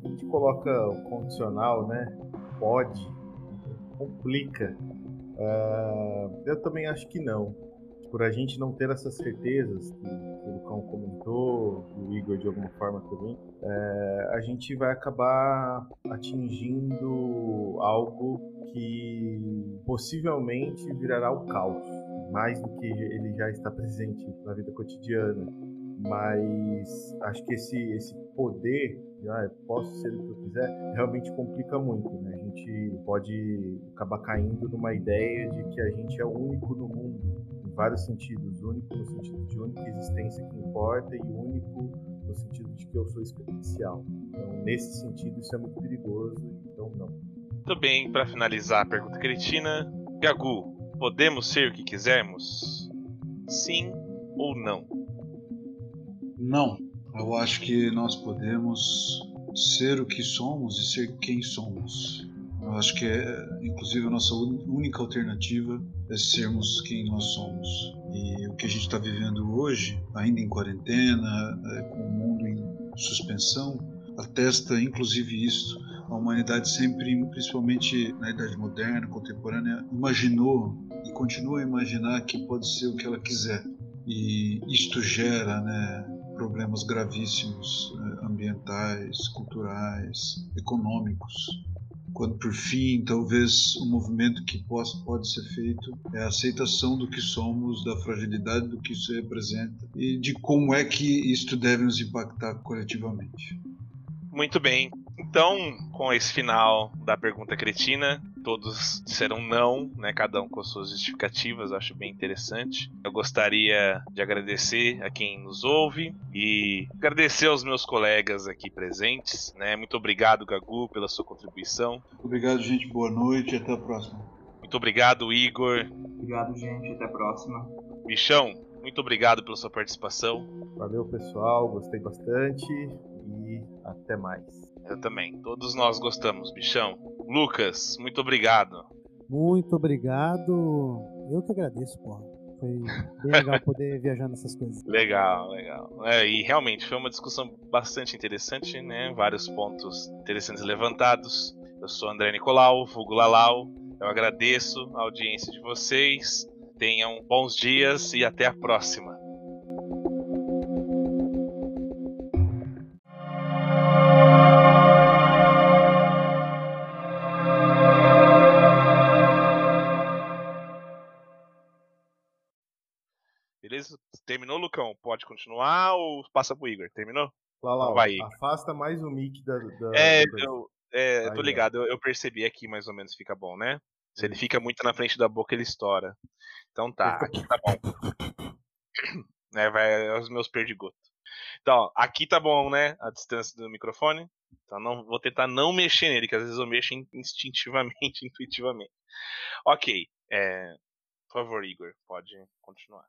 A gente coloca o condicional, né? Pode, complica. Uh, eu também acho que não. Por a gente não ter essas certezas que, o Lucão comentou, o Igor de alguma forma também, é, a gente vai acabar atingindo algo que possivelmente virará o caos, mais do que ele já está presente na vida cotidiana. Mas acho que esse, esse poder, ah, posso ser o que eu quiser, realmente complica muito. Né? A gente pode acabar caindo numa ideia de que a gente é o único no mundo, vários sentidos. Único no sentido de única existência que importa e único no sentido de que eu sou especial. Então, nesse sentido, isso é muito perigoso, então não. Muito bem, para finalizar a pergunta cretina, Gagu, podemos ser o que quisermos? Sim ou não? Não. Eu acho que nós podemos ser o que somos e ser quem somos. Eu acho que, é, inclusive, a nossa única alternativa é sermos quem nós somos. E o que a gente está vivendo hoje, ainda em quarentena, é, com o mundo em suspensão, atesta, inclusive, isso a humanidade sempre, principalmente na idade moderna, contemporânea, imaginou e continua a imaginar que pode ser o que ela quiser. E isto gera né, problemas gravíssimos eh, ambientais, culturais, econômicos, quando por fim, talvez o um movimento que possa, pode ser feito é a aceitação do que somos, da fragilidade do que isso representa e de como é que isto deve nos impactar coletivamente. Muito bem. Então, com esse final da pergunta cretina, todos disseram não, né? Cada um com suas justificativas, acho bem interessante. Eu gostaria de agradecer a quem nos ouve e agradecer aos meus colegas aqui presentes, né? Muito obrigado, Gagu, pela sua contribuição. Obrigado, gente. Boa noite e até a próxima. Muito obrigado, Igor. Obrigado, gente. Até a próxima. Bichão, muito obrigado pela sua participação. Valeu, pessoal. Gostei bastante e até mais. Eu também. Todos nós gostamos, bichão. Lucas, muito obrigado. Muito obrigado. Eu que agradeço, porra. Foi bem legal *laughs* poder viajar nessas coisas. Legal, legal. É, e realmente foi uma discussão bastante interessante, né? Vários pontos interessantes levantados. Eu sou André Nicolau, Fugo Lalau. Eu agradeço a audiência de vocês. Tenham bons dias e até a próxima. Continuar ou passa pro Igor? Terminou? Lá, lá, Vai. afasta mais o mic da. da É, do- eu, é, tô Aí, ó. ligado, eu, eu percebi aqui mais ou menos fica bom, né? Se ele fica muito na frente da boca, ele estoura. Então tá, aqui tá bom. *coughs* É, vai é os meus perdigotos. Então, ó, aqui tá bom, né? A distância do microfone. Então não, vou tentar não mexer nele, que às vezes eu mexo in- instintivamente, *laughs* intuitivamente. Ok. é, por favor, Igor, pode continuar.